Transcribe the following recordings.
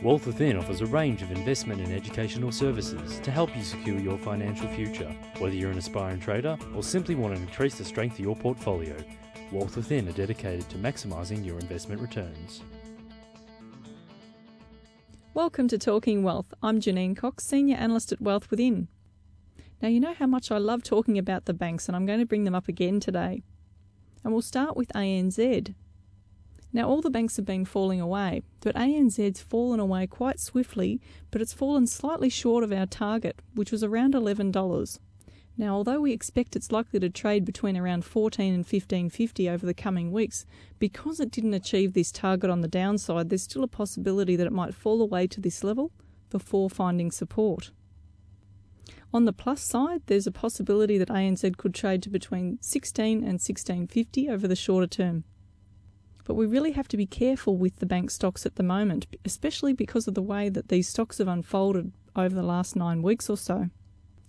Wealth Within offers a range of investment and educational services to help you secure your financial future. Whether you're an aspiring trader or simply want to increase the strength of your portfolio, Wealth Within are dedicated to maximising your investment returns. Welcome to Talking Wealth. I'm Janine Cox, Senior Analyst at Wealth Within. Now, you know how much I love talking about the banks, and I'm going to bring them up again today. And we'll start with ANZ. Now, all the banks have been falling away, but ANZ's fallen away quite swiftly, but it's fallen slightly short of our target, which was around $11. Now, although we expect it's likely to trade between around 14 and 15.50 over the coming weeks, because it didn't achieve this target on the downside, there's still a possibility that it might fall away to this level before finding support. On the plus side, there's a possibility that ANZ could trade to between 16 and 16.50 over the shorter term. But we really have to be careful with the bank stocks at the moment, especially because of the way that these stocks have unfolded over the last nine weeks or so.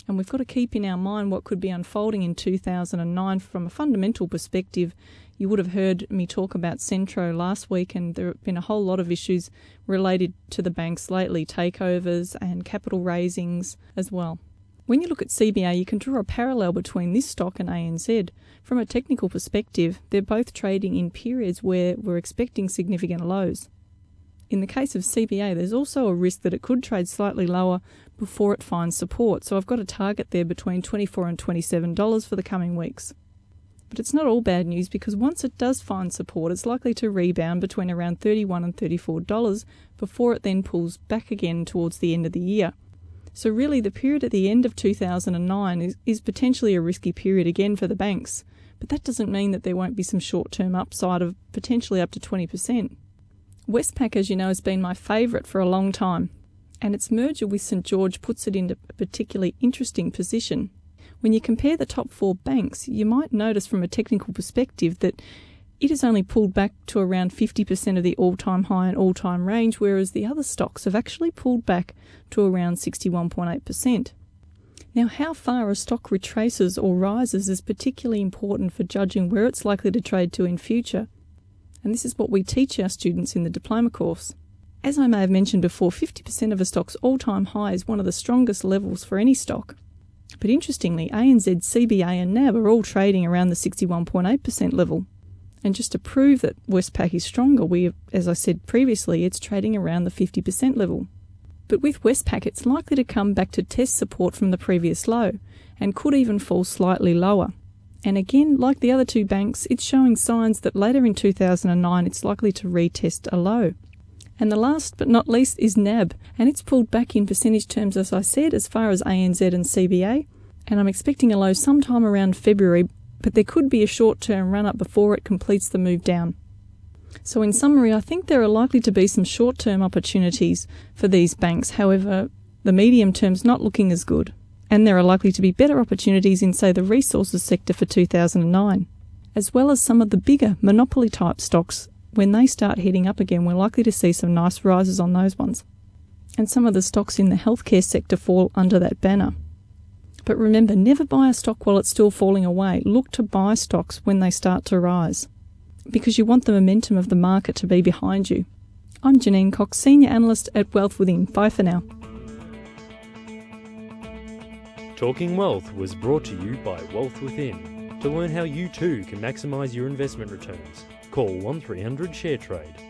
And we've got to keep in our mind what could be unfolding in 2009 from a fundamental perspective. You would have heard me talk about Centro last week, and there have been a whole lot of issues related to the banks lately takeovers and capital raisings as well. When you look at CBA, you can draw a parallel between this stock and ANZ. From a technical perspective, they're both trading in periods where we're expecting significant lows. In the case of CBA, there's also a risk that it could trade slightly lower before it finds support, so I've got a target there between 24 and $27 for the coming weeks. But it's not all bad news because once it does find support, it's likely to rebound between around 31 and $34 before it then pulls back again towards the end of the year. So, really, the period at the end of 2009 is, is potentially a risky period again for the banks. But that doesn't mean that there won't be some short term upside of potentially up to 20%. Westpac, as you know, has been my favourite for a long time, and its merger with St George puts it into a particularly interesting position. When you compare the top four banks, you might notice from a technical perspective that it has only pulled back to around 50% of the all time high and all time range, whereas the other stocks have actually pulled back to around 61.8%. Now, how far a stock retraces or rises is particularly important for judging where it's likely to trade to in future, and this is what we teach our students in the diploma course. As I may have mentioned before, 50% of a stock's all time high is one of the strongest levels for any stock. But interestingly, ANZ, CBA, and NAB are all trading around the 61.8% level. And just to prove that Westpac is stronger, we, as I said previously, it's trading around the 50% level. But with Westpac, it's likely to come back to test support from the previous low and could even fall slightly lower. And again, like the other two banks, it's showing signs that later in 2009 it's likely to retest a low. And the last but not least is NAB, and it's pulled back in percentage terms, as I said, as far as ANZ and CBA. And I'm expecting a low sometime around February but there could be a short term run up before it completes the move down. So, in summary, I think there are likely to be some short term opportunities for these banks. However, the medium term's not looking as good, and there are likely to be better opportunities in, say, the resources sector for 2009, as well as some of the bigger monopoly type stocks. When they start heading up again, we're likely to see some nice rises on those ones. And some of the stocks in the healthcare sector fall under that banner. But remember, never buy a stock while it's still falling away. Look to buy stocks when they start to rise because you want the momentum of the market to be behind you. I'm Janine Cox, Senior Analyst at Wealth Within. Bye for now. Talking Wealth was brought to you by Wealth Within. To learn how you too can maximise your investment returns, call 1300 ShareTrade.